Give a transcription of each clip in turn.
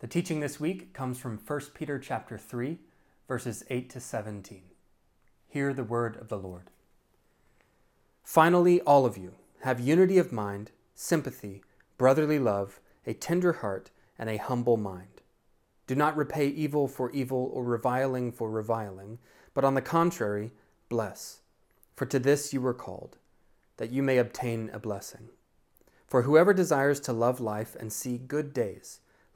The teaching this week comes from 1 Peter chapter 3, verses 8 to 17. Hear the word of the Lord. Finally, all of you have unity of mind, sympathy, brotherly love, a tender heart, and a humble mind. Do not repay evil for evil or reviling for reviling, but on the contrary, bless. For to this you were called, that you may obtain a blessing. For whoever desires to love life and see good days,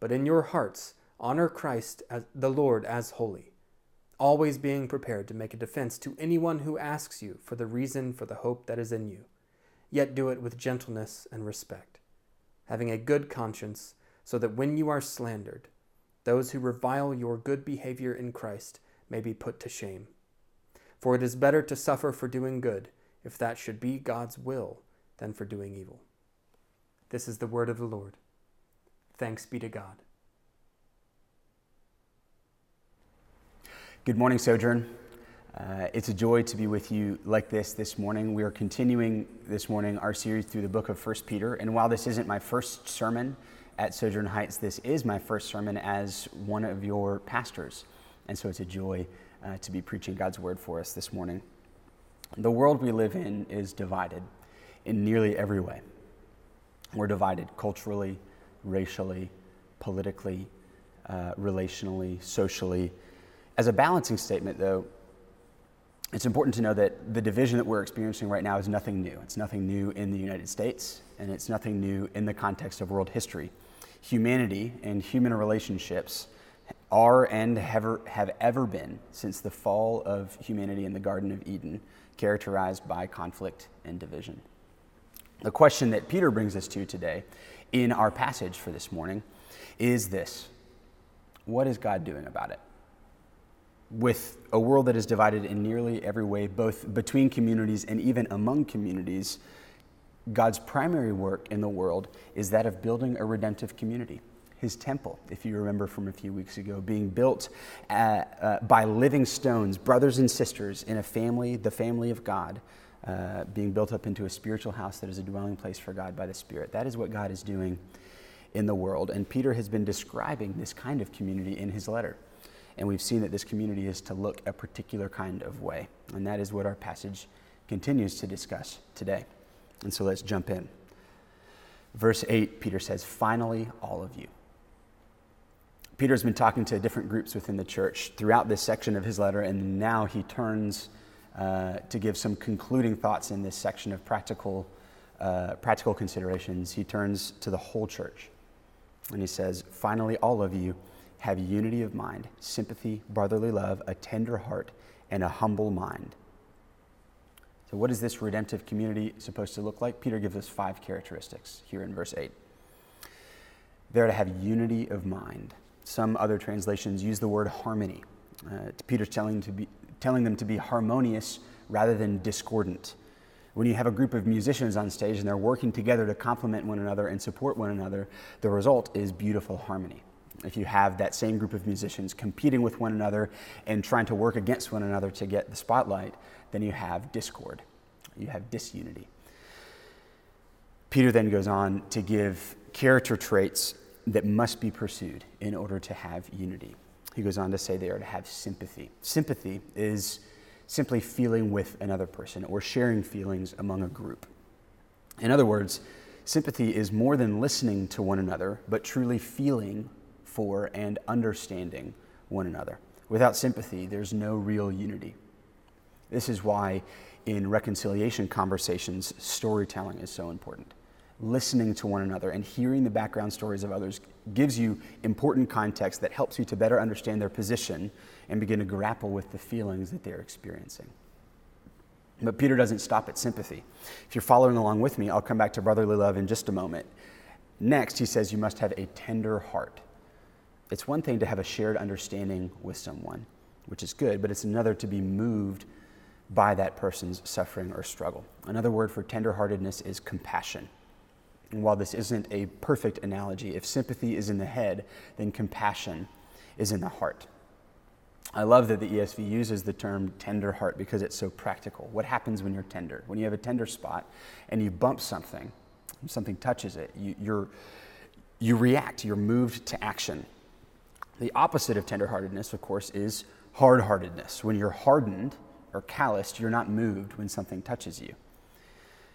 but in your hearts honor Christ as the Lord as holy, always being prepared to make a defense to anyone who asks you for the reason for the hope that is in you. Yet do it with gentleness and respect, having a good conscience, so that when you are slandered, those who revile your good behavior in Christ may be put to shame. For it is better to suffer for doing good, if that should be God's will, than for doing evil. This is the word of the Lord. Thanks be to God. Good morning, Sojourn. Uh, it's a joy to be with you like this this morning. We are continuing this morning our series through the book of 1 Peter. And while this isn't my first sermon at Sojourn Heights, this is my first sermon as one of your pastors. And so it's a joy uh, to be preaching God's word for us this morning. The world we live in is divided in nearly every way. We're divided culturally, racially, politically, uh, relationally, socially. As a balancing statement, though, it's important to know that the division that we're experiencing right now is nothing new. It's nothing new in the United States, and it's nothing new in the context of world history. Humanity and human relationships are and have, have ever been, since the fall of humanity in the Garden of Eden, characterized by conflict and division. The question that Peter brings us to today in our passage for this morning is this What is God doing about it? With a world that is divided in nearly every way, both between communities and even among communities, God's primary work in the world is that of building a redemptive community. His temple, if you remember from a few weeks ago, being built uh, uh, by living stones, brothers and sisters in a family, the family of God, uh, being built up into a spiritual house that is a dwelling place for God by the Spirit. That is what God is doing in the world. And Peter has been describing this kind of community in his letter. And we've seen that this community is to look a particular kind of way. And that is what our passage continues to discuss today. And so let's jump in. Verse 8, Peter says, Finally, all of you. Peter's been talking to different groups within the church throughout this section of his letter, and now he turns uh, to give some concluding thoughts in this section of practical, uh, practical considerations, he turns to the whole church. And he says, Finally, all of you have unity of mind, sympathy, brotherly love, a tender heart, and a humble mind. So, what is this redemptive community supposed to look like? Peter gives us five characteristics here in verse 8. They're to have unity of mind. Some other translations use the word harmony. Uh, Peter's telling, to be, telling them to be harmonious rather than discordant. When you have a group of musicians on stage and they're working together to complement one another and support one another, the result is beautiful harmony. If you have that same group of musicians competing with one another and trying to work against one another to get the spotlight, then you have discord, you have disunity. Peter then goes on to give character traits that must be pursued in order to have unity he goes on to say they are to have sympathy. Sympathy is simply feeling with another person or sharing feelings among a group. In other words, sympathy is more than listening to one another, but truly feeling for and understanding one another. Without sympathy, there's no real unity. This is why in reconciliation conversations, storytelling is so important listening to one another and hearing the background stories of others gives you important context that helps you to better understand their position and begin to grapple with the feelings that they're experiencing. But Peter doesn't stop at sympathy. If you're following along with me, I'll come back to brotherly love in just a moment. Next, he says you must have a tender heart. It's one thing to have a shared understanding with someone, which is good, but it's another to be moved by that person's suffering or struggle. Another word for tenderheartedness is compassion. And while this isn't a perfect analogy, if sympathy is in the head, then compassion is in the heart. I love that the ESV uses the term tender heart because it's so practical. What happens when you're tender? When you have a tender spot and you bump something, something touches it, you, you react, you're moved to action. The opposite of tenderheartedness, of course, is hard-heartedness. When you're hardened or calloused, you're not moved when something touches you.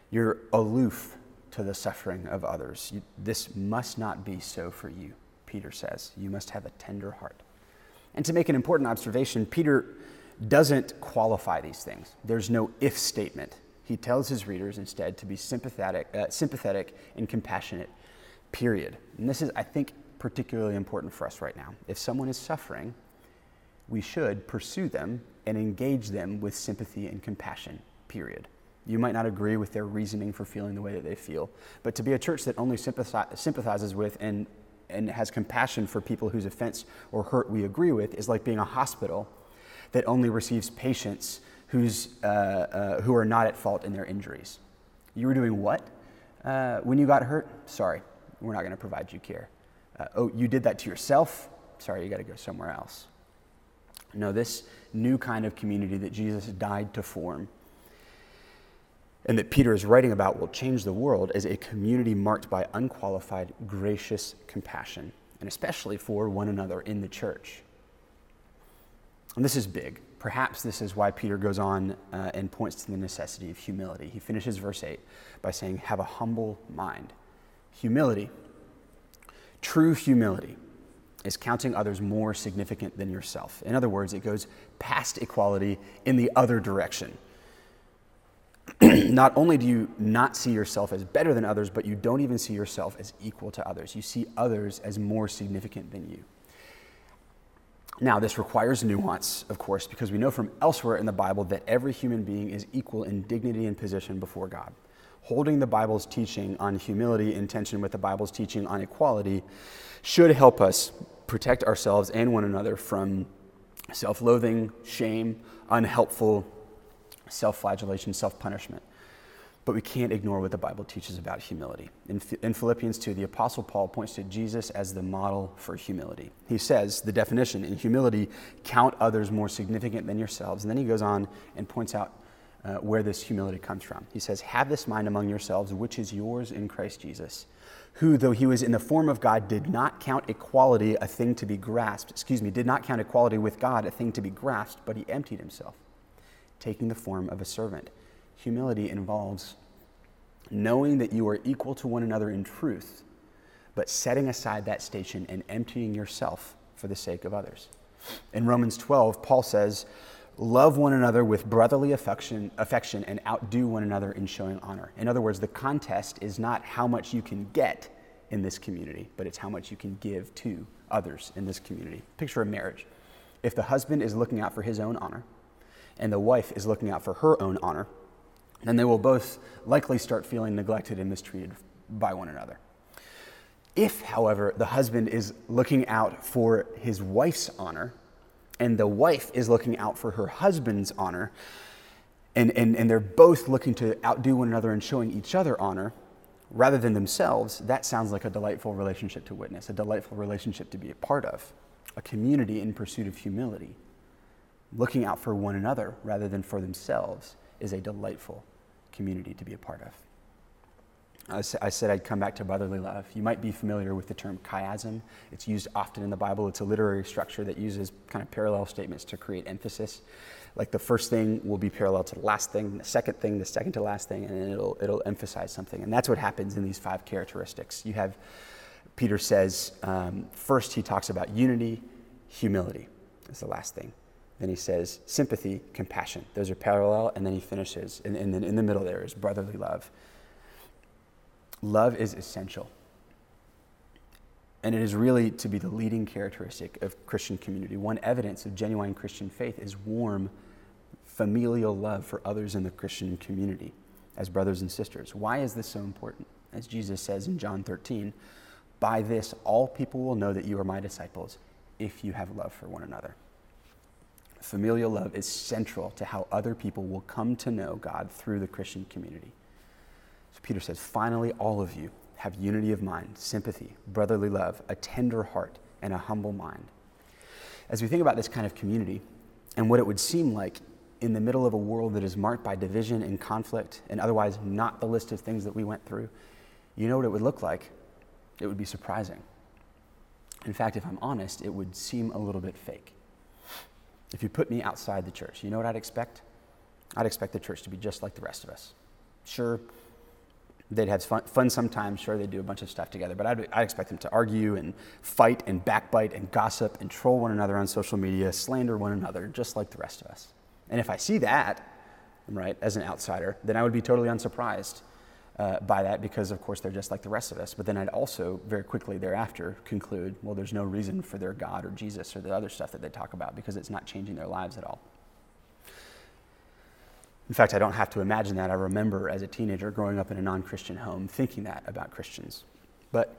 You're aloof to the suffering of others. You, this must not be so for you, Peter says. You must have a tender heart. And to make an important observation, Peter doesn't qualify these things. There's no if statement. He tells his readers instead to be sympathetic, uh, sympathetic and compassionate, period. And this is, I think, particularly important for us right now. If someone is suffering, we should pursue them and engage them with sympathy and compassion, period. You might not agree with their reasoning for feeling the way that they feel, but to be a church that only sympathizes with and and has compassion for people whose offense or hurt we agree with is like being a hospital that only receives patients who's, uh, uh, who are not at fault in their injuries. You were doing what uh, when you got hurt? Sorry, we're not going to provide you care. Uh, oh, you did that to yourself? Sorry, you got to go somewhere else. No, this new kind of community that Jesus died to form and that Peter is writing about will change the world as a community marked by unqualified, gracious compassion, and especially for one another in the church. And this is big. Perhaps this is why Peter goes on uh, and points to the necessity of humility. He finishes verse 8 by saying, Have a humble mind. Humility, true humility, is counting others more significant than yourself. In other words, it goes past equality in the other direction. not only do you not see yourself as better than others, but you don't even see yourself as equal to others. You see others as more significant than you. Now, this requires nuance, of course, because we know from elsewhere in the Bible that every human being is equal in dignity and position before God. Holding the Bible's teaching on humility in tension with the Bible's teaching on equality should help us protect ourselves and one another from self loathing, shame, unhelpful self flagellation, self punishment. But we can't ignore what the Bible teaches about humility. In, in, Philippians 2, the Apostle Paul points to Jesus as the model for humility. He says, the definition in humility, count others more significant than yourselves. And then he goes on and points out uh, where this humility comes from. He says, Have this mind among yourselves, which is yours in Christ Jesus, who, though he was in the form of God, did not count equality a thing to be grasped, excuse me, did not count equality with God a thing to be grasped, but he emptied himself taking the form of a servant. Humility involves knowing that you are equal to one another in truth, but setting aside that station and emptying yourself for the sake of others. In Romans 12, Paul says, Love one another with brotherly affection, affection and outdo one another in showing honor. In other words, the contest is not how much you can get in this community, but it's how much you can give to others in this community. Picture a marriage. If the husband is looking out for his own honor, and the wife is looking out for her own honor, then they will both likely start feeling neglected and mistreated by one another. If, however, the husband is looking out for his wife's honor, and the wife is looking out for her husband's honor, and, and, and they're both looking to outdo one another and showing each other honor rather than themselves, that sounds like a delightful relationship to witness, a delightful relationship to be a part of, a community in pursuit of humility looking out for one another rather than for themselves is a delightful community to be a part of. I said I'd come back to brotherly love. You might be familiar with the term chiasm. It's used often in the Bible. It's a literary structure that uses kind of parallel statements to create emphasis. Like the first thing will be parallel to the last thing, the second thing, the second to last thing, and then it'll, it'll emphasize something. And that's what happens in these five characteristics. You have, Peter says, um, first he talks about unity, humility is the last thing. Then he says sympathy, compassion. Those are parallel. And then he finishes, and, and then in the middle there is brotherly love. Love is essential. And it is really to be the leading characteristic of Christian community. One evidence of genuine Christian faith is warm familial love for others in the Christian community as brothers and sisters. Why is this so important? As Jesus says in John 13, By this, all people will know that you are my disciples if you have love for one another. Familial love is central to how other people will come to know God through the Christian community. So Peter says, finally, all of you have unity of mind, sympathy, brotherly love, a tender heart, and a humble mind. As we think about this kind of community and what it would seem like in the middle of a world that is marked by division and conflict and otherwise not the list of things that we went through, you know what it would look like? It would be surprising. In fact, if I'm honest, it would seem a little bit fake. If you put me outside the church, you know what I'd expect? I'd expect the church to be just like the rest of us. Sure, they'd have fun, fun sometimes, sure, they'd do a bunch of stuff together, but I'd, I'd expect them to argue and fight and backbite and gossip and troll one another on social media, slander one another, just like the rest of us. And if I see that, right, as an outsider, then I would be totally unsurprised uh, by that because, of course, they're just like the rest of us. But then I'd also very quickly thereafter conclude, well, there's no reason for their God or Jesus or the other stuff that they talk about because it's not changing their lives at all. In fact, I don't have to imagine that. I remember as a teenager growing up in a non Christian home thinking that about Christians. But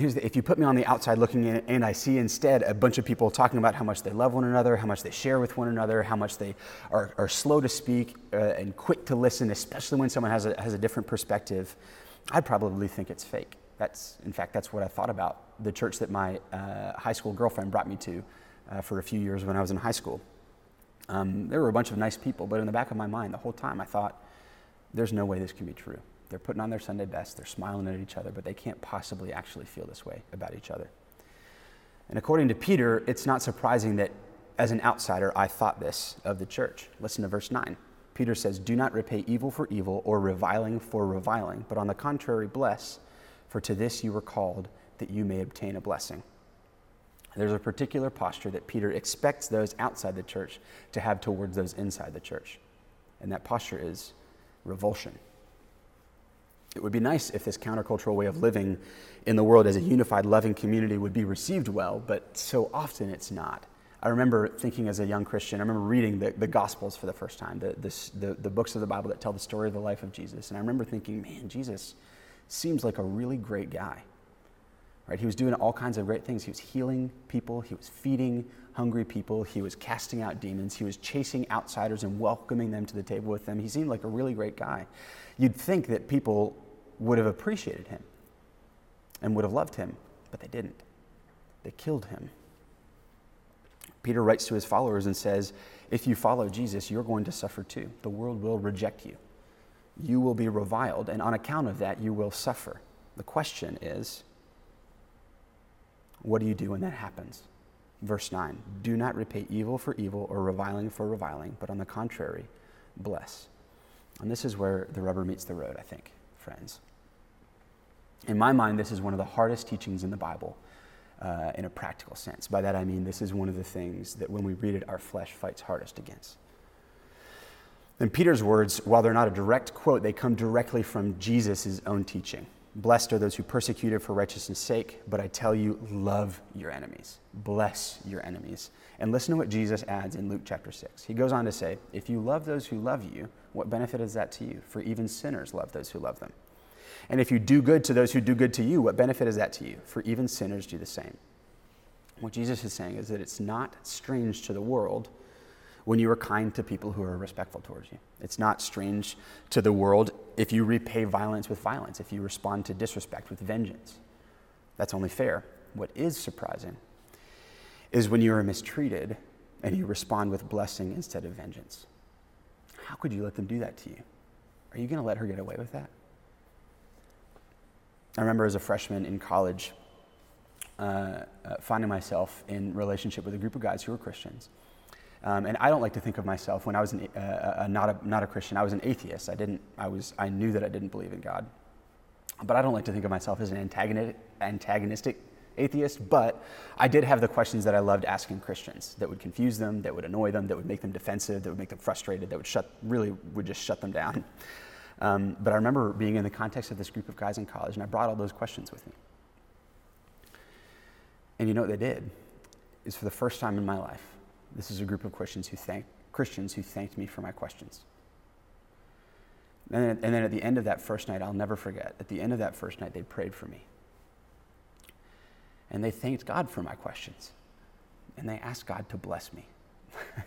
here's the, if you put me on the outside looking in and I see instead a bunch of people talking about how much they love one another, how much they share with one another, how much they are, are slow to speak uh, and quick to listen, especially when someone has a, has a different perspective, I'd probably think it's fake. That's, in fact, that's what I thought about the church that my uh, high school girlfriend brought me to uh, for a few years when I was in high school. Um, there were a bunch of nice people, but in the back of my mind, the whole time, I thought, there's no way this can be true. They're putting on their Sunday best, they're smiling at each other, but they can't possibly actually feel this way about each other. And according to Peter, it's not surprising that as an outsider, I thought this of the church. Listen to verse 9. Peter says, Do not repay evil for evil or reviling for reviling, but on the contrary, bless, for to this you were called, that you may obtain a blessing. There's a particular posture that Peter expects those outside the church to have towards those inside the church. And that posture is revulsion. It would be nice if this countercultural way of living in the world as a unified, loving community would be received well, but so often it's not. I remember thinking as a young Christian, I remember reading the, the Gospels for the first time, the, the, the books of the Bible that tell the story of the life of Jesus. And I remember thinking, man, Jesus seems like a really great guy. Right? He was doing all kinds of great things. He was healing people, he was feeding hungry people, he was casting out demons, he was chasing outsiders and welcoming them to the table with them. He seemed like a really great guy. You'd think that people would have appreciated him and would have loved him, but they didn't. They killed him. Peter writes to his followers and says, If you follow Jesus, you're going to suffer too. The world will reject you. You will be reviled, and on account of that, you will suffer. The question is, what do you do when that happens? Verse 9 Do not repay evil for evil or reviling for reviling, but on the contrary, bless. And this is where the rubber meets the road, I think, friends. In my mind, this is one of the hardest teachings in the Bible uh, in a practical sense. By that I mean, this is one of the things that when we read it, our flesh fights hardest against. In Peter's words, while they're not a direct quote, they come directly from Jesus' own teaching. Blessed are those who persecute for righteousness' sake, but I tell you, love your enemies. Bless your enemies. And listen to what Jesus adds in Luke chapter 6. He goes on to say, If you love those who love you, what benefit is that to you? For even sinners love those who love them. And if you do good to those who do good to you, what benefit is that to you? For even sinners do the same. What Jesus is saying is that it's not strange to the world when you are kind to people who are respectful towards you. It's not strange to the world if you repay violence with violence, if you respond to disrespect with vengeance. That's only fair. What is surprising is when you are mistreated and you respond with blessing instead of vengeance. How could you let them do that to you? Are you going to let her get away with that? I remember as a freshman in college uh, uh, finding myself in relationship with a group of guys who were Christians um, and I don't like to think of myself when I was an, uh, uh, not, a, not a Christian. I was an atheist. I, didn't, I, was, I knew that I didn't believe in God. But I don't like to think of myself as an antagonistic, antagonistic atheist, but I did have the questions that I loved asking Christians that would confuse them, that would annoy them, that would make them defensive, that would make them frustrated, that would shut, really would just shut them down. Um, but I remember being in the context of this group of guys in college, and I brought all those questions with me. And you know what they did? Is for the first time in my life, this is a group of Christians who, thank, Christians who thanked me for my questions. And then, and then at the end of that first night, I'll never forget, at the end of that first night, they prayed for me. and they thanked God for my questions. And they asked God to bless me.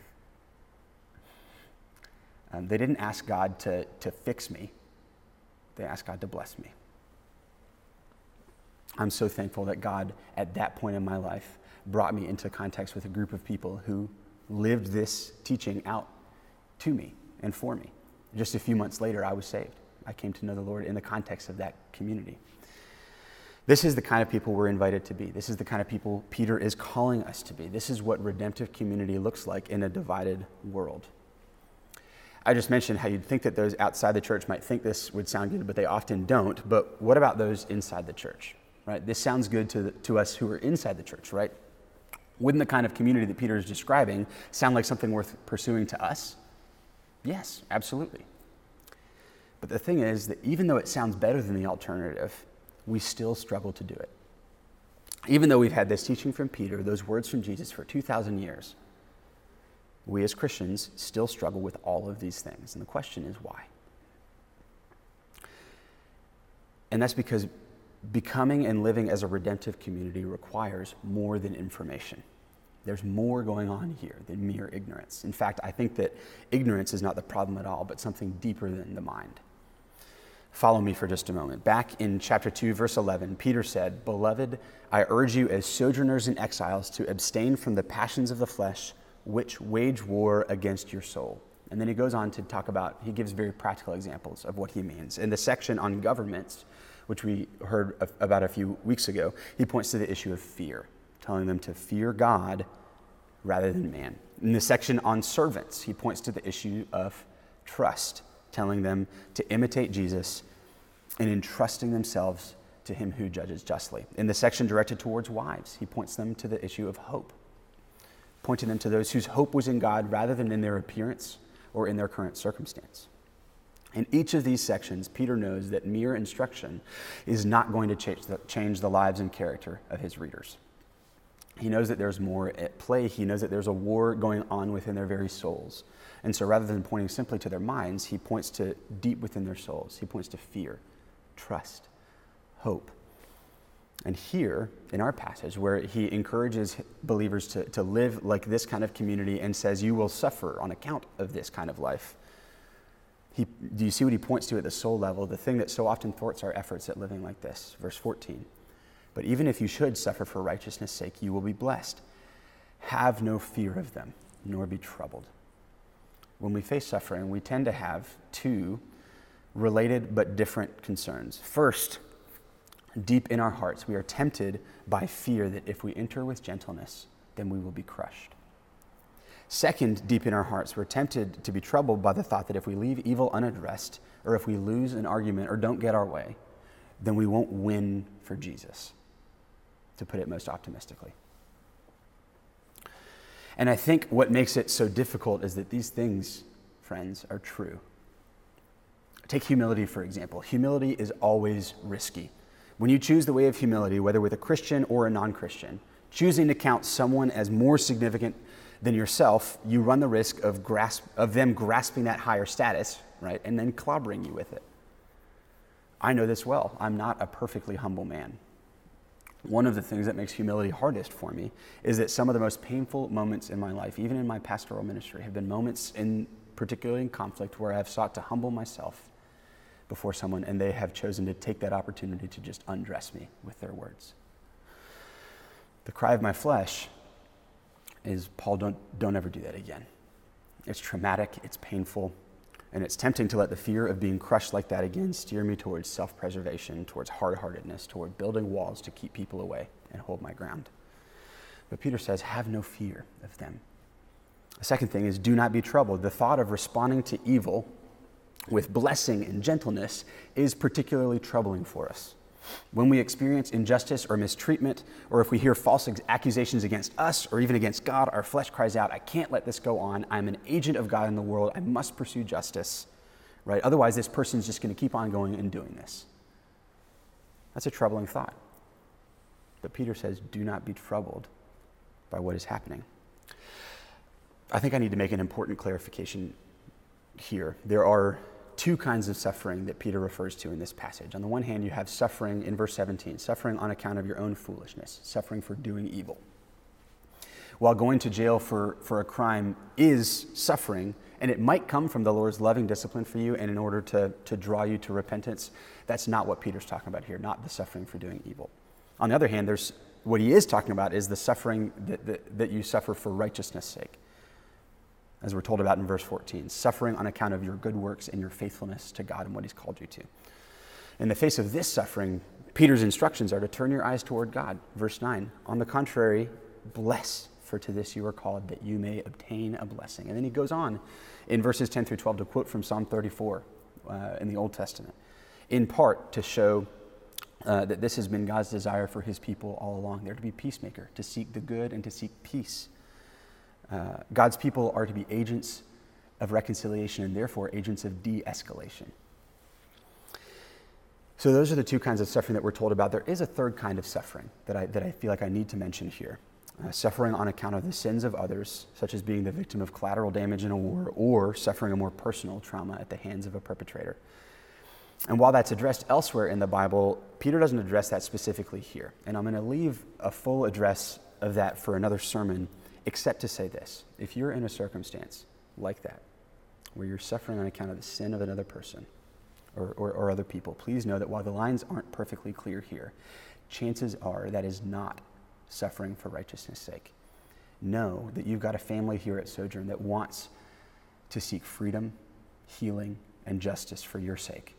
um, they didn't ask God to, to fix me, they asked God to bless me. I'm so thankful that God, at that point in my life, brought me into context with a group of people who lived this teaching out to me and for me. Just a few months later, I was saved. I came to know the Lord in the context of that community. This is the kind of people we're invited to be. This is the kind of people Peter is calling us to be. This is what redemptive community looks like in a divided world. I just mentioned how you'd think that those outside the church might think this would sound good, but they often don't. But what about those inside the church? Right? This sounds good to, to us who are inside the church, right? Wouldn't the kind of community that Peter is describing sound like something worth pursuing to us? Yes, absolutely. But the thing is that even though it sounds better than the alternative, we still struggle to do it. Even though we've had this teaching from Peter, those words from Jesus for 2,000 years, we as Christians still struggle with all of these things. And the question is why? And that's because becoming and living as a redemptive community requires more than information. There's more going on here than mere ignorance. In fact, I think that ignorance is not the problem at all, but something deeper than the mind. Follow me for just a moment. Back in chapter 2, verse 11, Peter said, Beloved, I urge you as sojourners and exiles to abstain from the passions of the flesh, which wage war against your soul. And then he goes on to talk about, he gives very practical examples of what he means. In the section on governments, which we heard about a few weeks ago, he points to the issue of fear, telling them to fear God rather than man. In the section on servants, he points to the issue of trust telling them to imitate Jesus and entrusting themselves to him who judges justly. In the section directed towards wives, he points them to the issue of hope, pointing them to those whose hope was in God rather than in their appearance or in their current circumstance. In each of these sections, Peter knows that mere instruction is not going to change the, change the lives and character of his readers. He knows that there's more at play. He knows that there's a war going on within their very souls. And so rather than pointing simply to their minds, he points to deep within their souls. He points to fear, trust, hope. And here in our passage, where he encourages believers to, to live like this kind of community and says, You will suffer on account of this kind of life. He, do you see what he points to at the soul level? The thing that so often thwarts our efforts at living like this. Verse 14. But even if you should suffer for righteousness' sake, you will be blessed. Have no fear of them, nor be troubled when we face suffering, we tend to have two related but different concerns. First, deep in our hearts, we are tempted by fear that if we enter with gentleness, then we will be crushed. Second, deep in our hearts, we're tempted to be troubled by the thought that if we leave evil unaddressed, or if we lose an argument or don't get our way, then we won't win for Jesus, to put it most optimistically. And I think what makes it so difficult is that these things, friends, are true. Take humility, for example. Humility is always risky. When you choose the way of humility, whether with a Christian or a non Christian, choosing to count someone as more significant than yourself, you run the risk of, grasp, of them grasping that higher status, right, and then clobbering you with it. I know this well. I'm not a perfectly humble man one of the things that makes humility hardest for me is that some of the most painful moments in my life, even in my pastoral ministry, have been moments in particularly in conflict where I have sought to humble myself before someone and they have chosen to take that opportunity to just undress me with their words. The cry of my flesh is Paul, don't, don't ever do that again. It's traumatic, it's painful, and it's tempting to let the fear of being crushed like that again steer me towards self preservation, towards hard heartedness, toward building walls to keep people away and hold my ground. But Peter says, have no fear of them. The second thing is, do not be troubled. The thought of responding to evil with blessing and gentleness is particularly troubling for us. When we experience injustice or mistreatment, or if we hear false accusations against us or even against God, our flesh cries out, I can't let this go on. I'm an agent of God in the world. I must pursue justice. Right? Otherwise, this person's just going to keep on going and doing this. That's a troubling thought. But Peter says, do not be troubled by what is happening. I think I need to make an important clarification here. There are two kinds of suffering that Peter refers to in this passage. On the one hand, you have suffering in verse 17, suffering on account of your own foolishness, suffering for doing evil. While going to jail for, for a crime is suffering, and it might come from the Lord's loving discipline for you and in order to, to draw you to repentance, that's not what Peter's talking about here, not the suffering for doing evil. On the other hand, there's what he is talking about is the suffering that, that, that you suffer for righteousness' sake as we're told about in verse 14, suffering on account of your good works and your faithfulness to God and what He's called you to. In the face of this suffering, Peter's instructions are to turn your eyes toward God. Verse 9, on the contrary, bless, for to this you are called, that you may obtain a blessing. And then he goes on in verses 10 through 12 to quote from Psalm 34 uh, in the Old Testament, in part to show uh, that this has been God's desire for his people all along. They're to be peacemaker, to seek the good and to seek peace. Uh, God's people are to be agents of reconciliation and therefore agents of de escalation. So, those are the two kinds of suffering that we're told about. There is a third kind of suffering that I, that I feel like I need to mention here uh, suffering on account of the sins of others, such as being the victim of collateral damage in a war or suffering a more personal trauma at the hands of a perpetrator. And while that's addressed elsewhere in the Bible, Peter doesn't address that specifically here. And I'm going to leave a full address of that for another sermon except to say this if you're in a circumstance like that, where you're suffering on account of the sin of another person or, or, or, other people, please know that while the lines aren't perfectly clear here, chances are that is not suffering for righteousness' sake. Know that you've got a family here at Sojourn that wants to seek freedom, healing, and justice for your sake.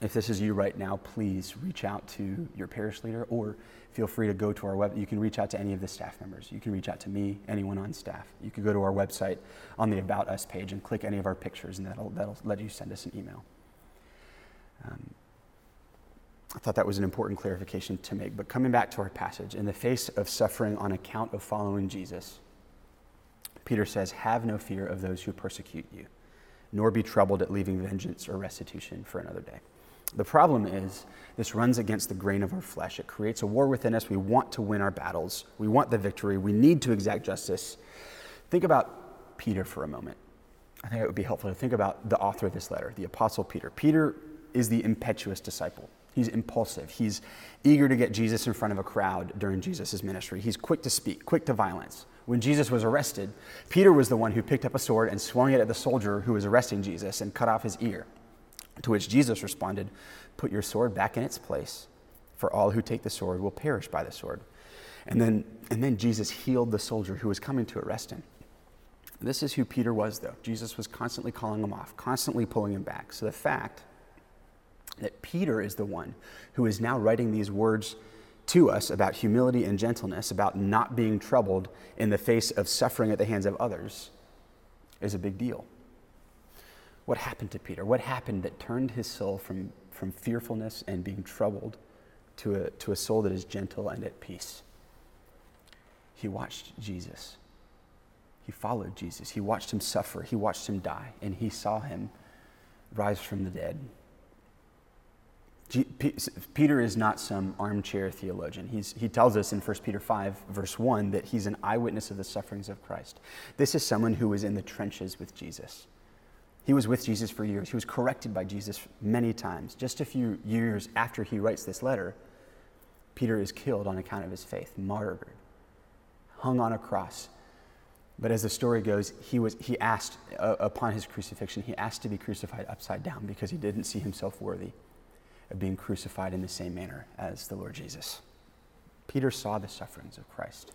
If this is you right now, please reach out to your parish leader or feel free to go to our web. You can reach out to any of the staff members. You can reach out to me, anyone on staff. You can go to our website on the About Us page and click any of our pictures, and that'll, that'll let you send us an email. Um, I thought that was an important clarification to make. But coming back to our passage, in the face of suffering on account of following Jesus, Peter says, Have no fear of those who persecute you, nor be troubled at leaving vengeance or restitution for another day. The problem is, this runs against the grain of our flesh. It creates a war within us. We want to win our battles, we want the victory, we need to exact justice. Think about Peter for a moment. I think it would be helpful to think about the author of this letter, the Apostle Peter. Peter is the impetuous disciple. He's impulsive. He's eager to get Jesus in front of a crowd during Jesus' ministry. He's quick to speak, quick to violence. When Jesus was arrested, Peter was the one who picked up a sword and swung it at the soldier who was arresting Jesus and cut off his ear. To which Jesus responded, Put your sword back in its place, for all who take the sword will perish by the sword. And then, and then Jesus healed the soldier who was coming to arrest him. This is who Peter was, though. Jesus was constantly calling him off, constantly pulling him back. So the fact that Peter is the one who is now writing these words to us about humility and gentleness, about not being troubled in the face of suffering at the hands of others, is a big deal. What happened to Peter? What happened that turned his soul from, from fearfulness and being troubled to a, to a soul that is gentle and at peace? He watched Jesus. He followed Jesus. He watched him suffer. He watched him die. And he saw him rise from the dead. Peter is not some armchair theologian. He's, he tells us in 1 Peter 5, verse 1, that he's an eyewitness of the sufferings of Christ. This is someone who was in the trenches with Jesus. He was with Jesus for years. He was corrected by Jesus many times. Just a few years after he writes this letter, Peter is killed on account of his faith, martyred, hung on a cross. But as the story goes, he, was, he asked, uh, upon his crucifixion, he asked to be crucified upside down because he didn't see himself worthy of being crucified in the same manner as the Lord Jesus. Peter saw the sufferings of Christ.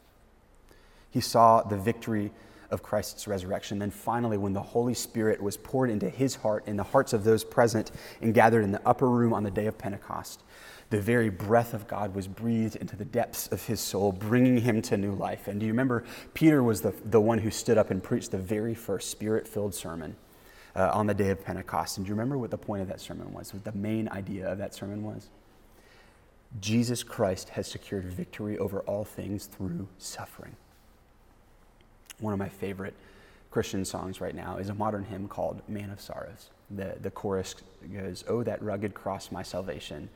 He saw the victory of Christ's resurrection. Then finally, when the Holy Spirit was poured into his heart, in the hearts of those present and gathered in the upper room on the day of Pentecost, the very breath of God was breathed into the depths of his soul, bringing him to new life. And do you remember, Peter was the, the one who stood up and preached the very first spirit filled sermon uh, on the day of Pentecost. And do you remember what the point of that sermon was? What the main idea of that sermon was? Jesus Christ has secured victory over all things through suffering one of my favorite Christian songs right now is a modern hymn called Man of Sorrows. The, the chorus goes, Oh, that rugged cross, my salvation,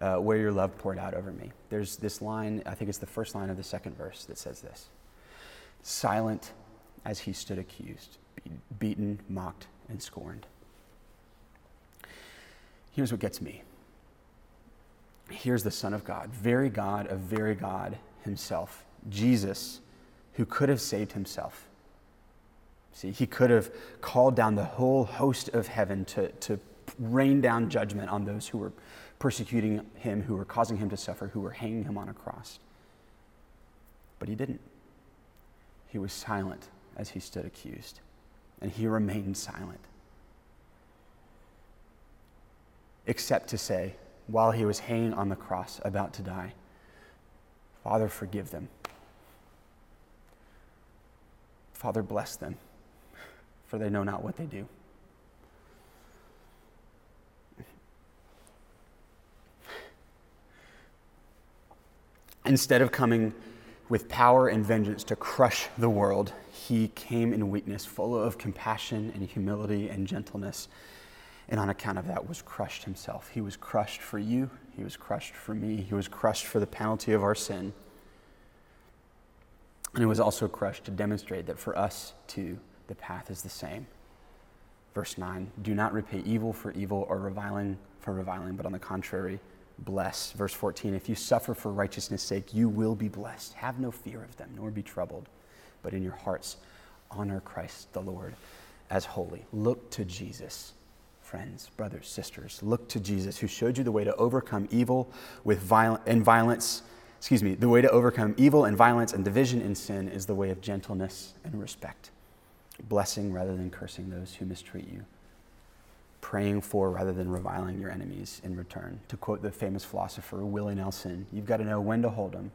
uh, where your love poured out over me. There's this line, I think it's the first line of the second verse, that says this Silent as he stood accused, beaten, mocked, and scorned. Here's what gets me. Here's the Son of God, very God of very God himself, Jesus, who could have saved himself. See, he could have called down the whole host of heaven to, to rain down judgment on those who were persecuting him, who were causing him to suffer, who were hanging him on a cross. But he didn't. He was silent as he stood accused, and he remained silent. Except to say, while he was hanging on the cross, about to die, Father, forgive them. Father, bless them, for they know not what they do. Instead of coming with power and vengeance to crush the world, he came in weakness, full of compassion and humility and gentleness. And on account of that, was crushed himself. He was crushed for you. He was crushed for me. He was crushed for the penalty of our sin. And he was also crushed to demonstrate that for us too, the path is the same. Verse 9 Do not repay evil for evil or reviling for reviling, but on the contrary, bless. Verse 14 If you suffer for righteousness' sake, you will be blessed. Have no fear of them, nor be troubled, but in your hearts honor Christ the Lord as holy. Look to Jesus, friends, brothers, sisters. Look to Jesus, who showed you the way to overcome evil with violence and violence. Excuse me, the way to overcome evil and violence and division in sin is the way of gentleness and respect, blessing rather than cursing those who mistreat you praying for rather than reviling your enemies in return. To quote the famous philosopher Willie Nelson, you've got to know when to hold them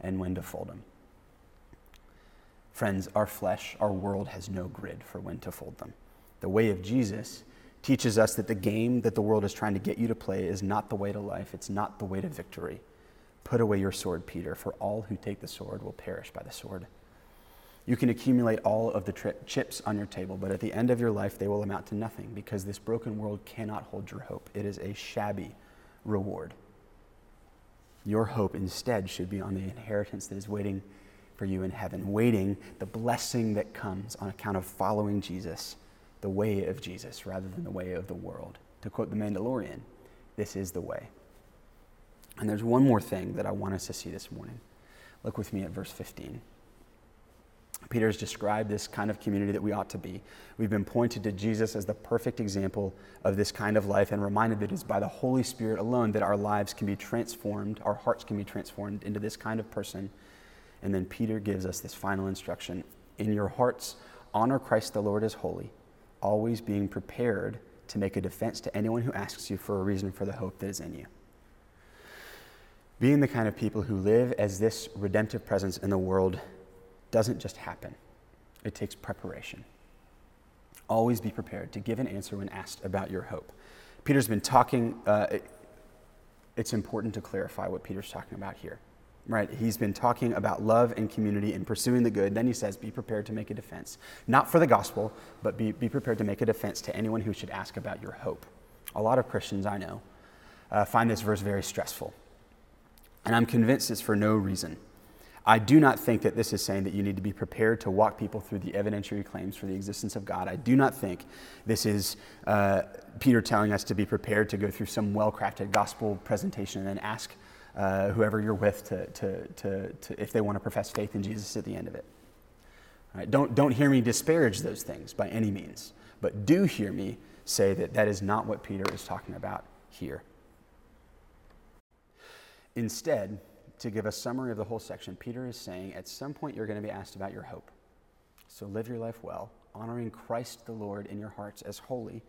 and when to fold them. Friends, our flesh, our world has no grid for when to fold them. The way of Jesus teaches us that the game that the world is trying to get you to play is not the way to life, it's not the way to victory. Put away your sword, Peter, for all who take the sword will perish by the sword. You can accumulate all of the tri- chips on your table, but at the end of your life, they will amount to nothing because this broken world cannot hold your hope. It is a shabby reward. Your hope instead should be on the inheritance that is waiting for you in heaven, waiting the blessing that comes on account of following Jesus, the way of Jesus, rather than the way of the world. To quote the Mandalorian, this is the way. And there's one more thing that I want us to see this morning. Look with me at verse 15. Peter has described this kind of community that we ought to be. We've been pointed to Jesus as the perfect example of this kind of life and reminded that it is by the Holy Spirit alone that our lives can be transformed, our hearts can be transformed into this kind of person. And then Peter gives us this final instruction In your hearts, honor Christ the Lord as holy, always being prepared to make a defense to anyone who asks you for a reason for the hope that is in you. Being the kind of people who live as this redemptive presence in the world doesn't just happen, it takes preparation. Always be prepared to give an answer when asked about your hope. Peter's been talking, uh, it's important to clarify what Peter's talking about here. Right? He's been talking about love and community and pursuing the good. Then he says, be prepared to make a defense. Not for the gospel, but be, be prepared to make a defense to anyone who should ask about your hope. A lot of Christians I know uh, find this verse very stressful. And I'm convinced it's for no reason. I do not think that this is saying that you need to be prepared to walk people through the evidentiary claims for the existence of God. I do not think this is uh, Peter telling us to be prepared to go through some well crafted gospel presentation and then ask uh, whoever you're with to, to, to, to, if they want to profess faith in Jesus at the end of it. Don't, don't hear me disparage those things by any means, but do hear me say that that is not what Peter is talking about here. Instead, to give a summary of the whole section, Peter is saying at some point you're going to be asked about your hope. So live your life well, honoring Christ the Lord in your hearts as holy,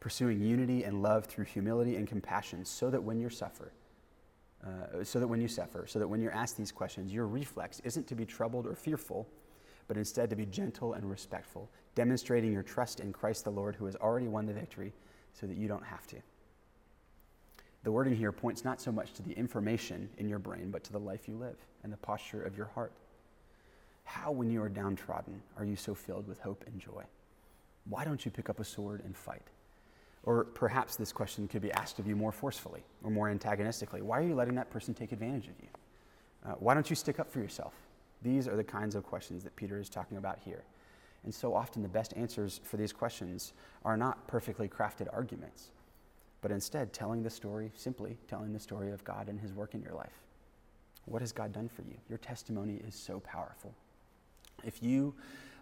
pursuing unity and love through humility and compassion, so that when you suffer, uh, so that when you suffer, so that when you're asked these questions, your reflex isn't to be troubled or fearful, but instead to be gentle and respectful, demonstrating your trust in Christ the Lord who has already won the victory, so that you don't have to. The wording here points not so much to the information in your brain, but to the life you live and the posture of your heart. How, when you are downtrodden, are you so filled with hope and joy? Why don't you pick up a sword and fight? Or perhaps this question could be asked of you more forcefully or more antagonistically. Why are you letting that person take advantage of you? Uh, why don't you stick up for yourself? These are the kinds of questions that Peter is talking about here. And so often, the best answers for these questions are not perfectly crafted arguments but instead telling the story, simply telling the story of God and His work in your life. What has God done for you? Your testimony is so powerful. If you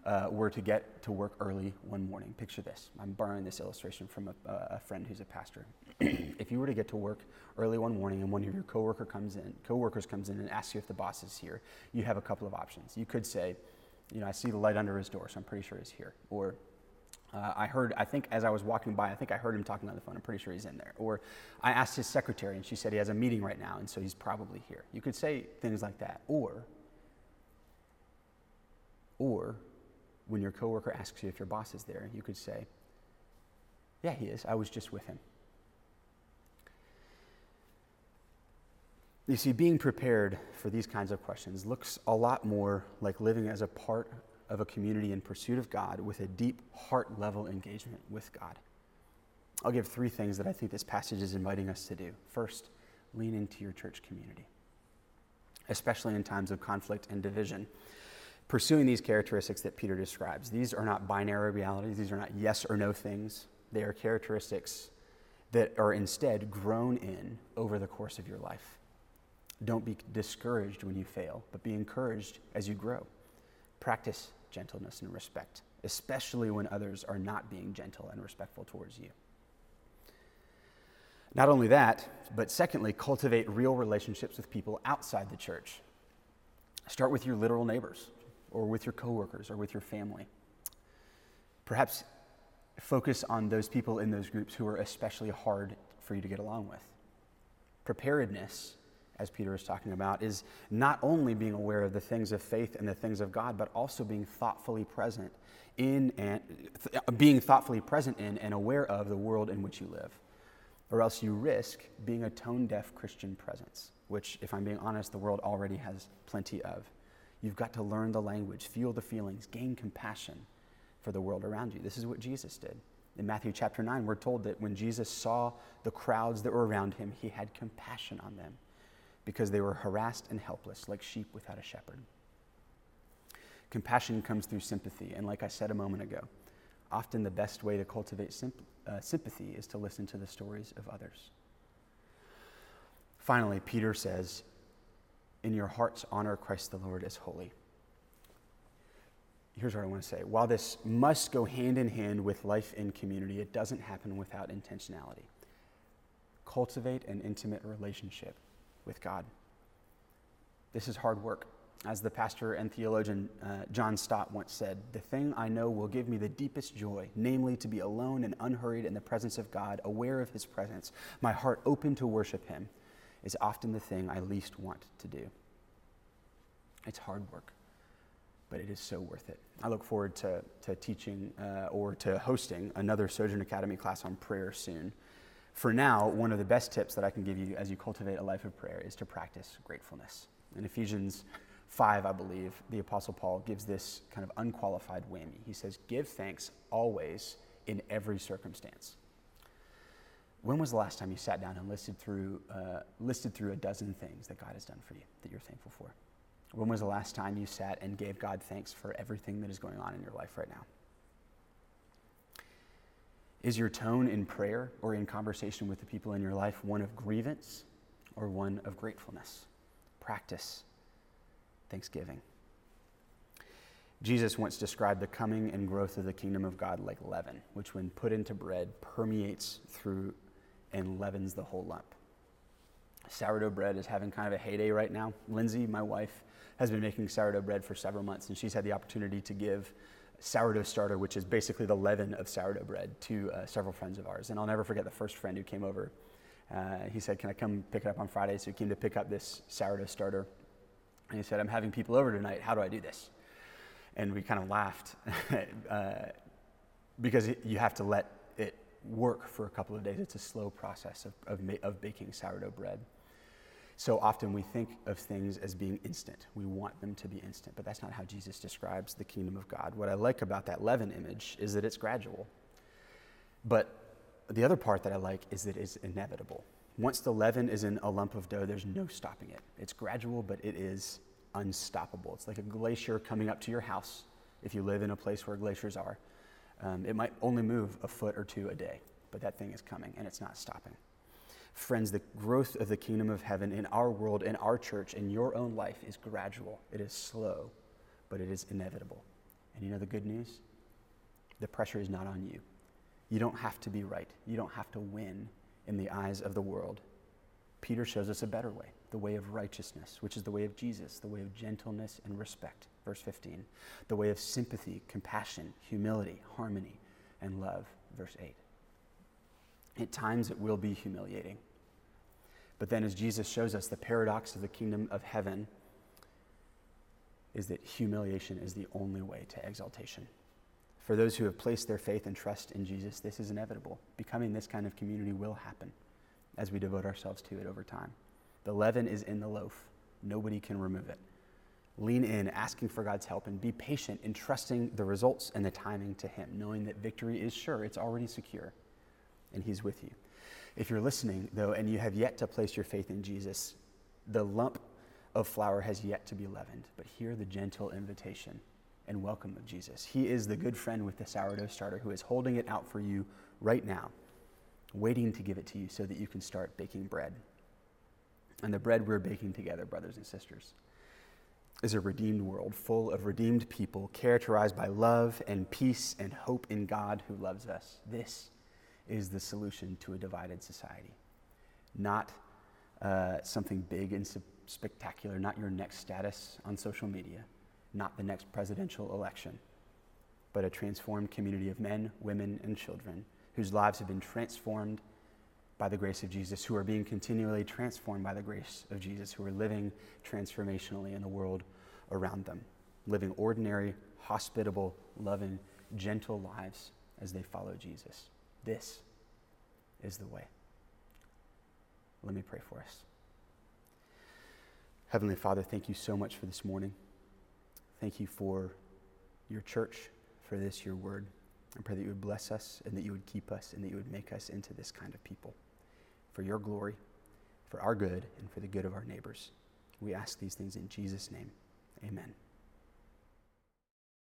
uh, were to get to work early one morning, picture this. I'm borrowing this illustration from a, a friend who's a pastor. if you were to get to work early one morning and one of your coworker comes in, coworkers comes in and asks you if the boss is here, you have a couple of options. You could say, you know, I see the light under his door, so I'm pretty sure he's here. Or uh, I heard, I think as I was walking by, I think I heard him talking on the phone. I'm pretty sure he's in there. Or I asked his secretary, and she said he has a meeting right now, and so he's probably here. You could say things like that. Or, or when your coworker asks you if your boss is there, you could say, Yeah, he is. I was just with him. You see, being prepared for these kinds of questions looks a lot more like living as a part of a community in pursuit of God with a deep heart level engagement with God. I'll give three things that I think this passage is inviting us to do. First, lean into your church community, especially in times of conflict and division pursuing these characteristics that Peter describes. These are not binary realities, these are not yes or no things. They are characteristics that are instead grown in over the course of your life. Don't be discouraged when you fail, but be encouraged as you grow. Practice gentleness and respect, especially when others are not being gentle and respectful towards you. Not only that, but secondly, cultivate real relationships with people outside the church. Start with your literal neighbors or with your coworkers or with your family. Perhaps focus on those people in those groups who are especially hard for you to get along with. Preparedness, as Peter is talking about, is not only being aware of the things of faith and the things of God, but also being thoughtfully present in and th- being thoughtfully present in and aware of the world in which you live. Or else you risk being a tone deaf Christian presence, which, if I'm being honest, the world already has plenty of. You've got to learn the language, feel the feelings, gain compassion for the world around you. This is what Jesus did. In Matthew chapter 9, we're told that when Jesus saw the crowds that were around him, he had compassion on them because they were harassed and helpless, like sheep without a shepherd. Compassion comes through sympathy, and like I said a moment ago, often the best way to cultivate uh, sympathy is to listen to the stories of others. Finally, Peter says, in your hearts honor Christ the Lord as holy. Here's what I want to say. While this must go hand in hand with life in community, it doesn't happen without intentionality. Cultivate an intimate relationship with God. This is hard work. As the pastor and theologian uh, John Stott once said, the thing I know will give me the deepest joy, namely to be alone and unhurried in the presence of God, aware of his presence, my heart open to worship him is often the thing I least want to do. It's hard work, but it is so worth it. I look forward to, to teaching uh, or to hosting another Sojourn Academy class on prayer soon. For now, one of the best tips that I can give you as you cultivate a life of prayer is to practice gratefulness. In Ephesians 5, I believe, the Apostle Paul gives this kind of unqualified whammy. He says, Give thanks always in every circumstance. When was the last time you sat down and listed through, uh, listed through a dozen things that God has done for you that you're thankful for? When was the last time you sat and gave God thanks for everything that is going on in your life right now? Is your tone in prayer or in conversation with the people in your life one of grievance or one of gratefulness? Practice thanksgiving. Jesus once described the coming and growth of the kingdom of God like leaven, which, when put into bread, permeates through and leavens the whole lump. Sourdough bread is having kind of a heyday right now. Lindsay, my wife, has been making sourdough bread for several months, and she's had the opportunity to give sourdough starter, which is basically the leaven of sourdough bread, to uh, several friends of ours. And I'll never forget the first friend who came over. Uh, he said, Can I come pick it up on Friday? So he came to pick up this sourdough starter. And he said, I'm having people over tonight. How do I do this? And we kind of laughed uh, because you have to let it work for a couple of days. It's a slow process of, of, of baking sourdough bread. So often we think of things as being instant. We want them to be instant, but that's not how Jesus describes the kingdom of God. What I like about that leaven image is that it's gradual. But the other part that I like is that it's inevitable. Once the leaven is in a lump of dough, there's no stopping it. It's gradual, but it is unstoppable. It's like a glacier coming up to your house if you live in a place where glaciers are. Um, it might only move a foot or two a day, but that thing is coming and it's not stopping. Friends, the growth of the kingdom of heaven in our world, in our church, in your own life is gradual. It is slow, but it is inevitable. And you know the good news? The pressure is not on you. You don't have to be right, you don't have to win in the eyes of the world. Peter shows us a better way, the way of righteousness, which is the way of Jesus, the way of gentleness and respect, verse 15, the way of sympathy, compassion, humility, harmony, and love, verse 8. At times it will be humiliating. But then, as Jesus shows us, the paradox of the kingdom of heaven is that humiliation is the only way to exaltation. For those who have placed their faith and trust in Jesus, this is inevitable. Becoming this kind of community will happen as we devote ourselves to it over time. The leaven is in the loaf, nobody can remove it. Lean in, asking for God's help, and be patient in trusting the results and the timing to Him, knowing that victory is sure, it's already secure, and He's with you. If you're listening, though, and you have yet to place your faith in Jesus, the lump of flour has yet to be leavened, but hear the gentle invitation and welcome of Jesus. He is the good friend with the sourdough starter who is holding it out for you right now, waiting to give it to you so that you can start baking bread. And the bread we're baking together, brothers and sisters, is a redeemed world full of redeemed people characterized by love and peace and hope in God who loves us. This is the solution to a divided society. Not uh, something big and spectacular, not your next status on social media, not the next presidential election, but a transformed community of men, women, and children whose lives have been transformed by the grace of Jesus, who are being continually transformed by the grace of Jesus, who are living transformationally in the world around them, living ordinary, hospitable, loving, gentle lives as they follow Jesus. This is the way. Let me pray for us. Heavenly Father, thank you so much for this morning. Thank you for your church, for this, your word. I pray that you would bless us and that you would keep us and that you would make us into this kind of people for your glory, for our good, and for the good of our neighbors. We ask these things in Jesus' name. Amen.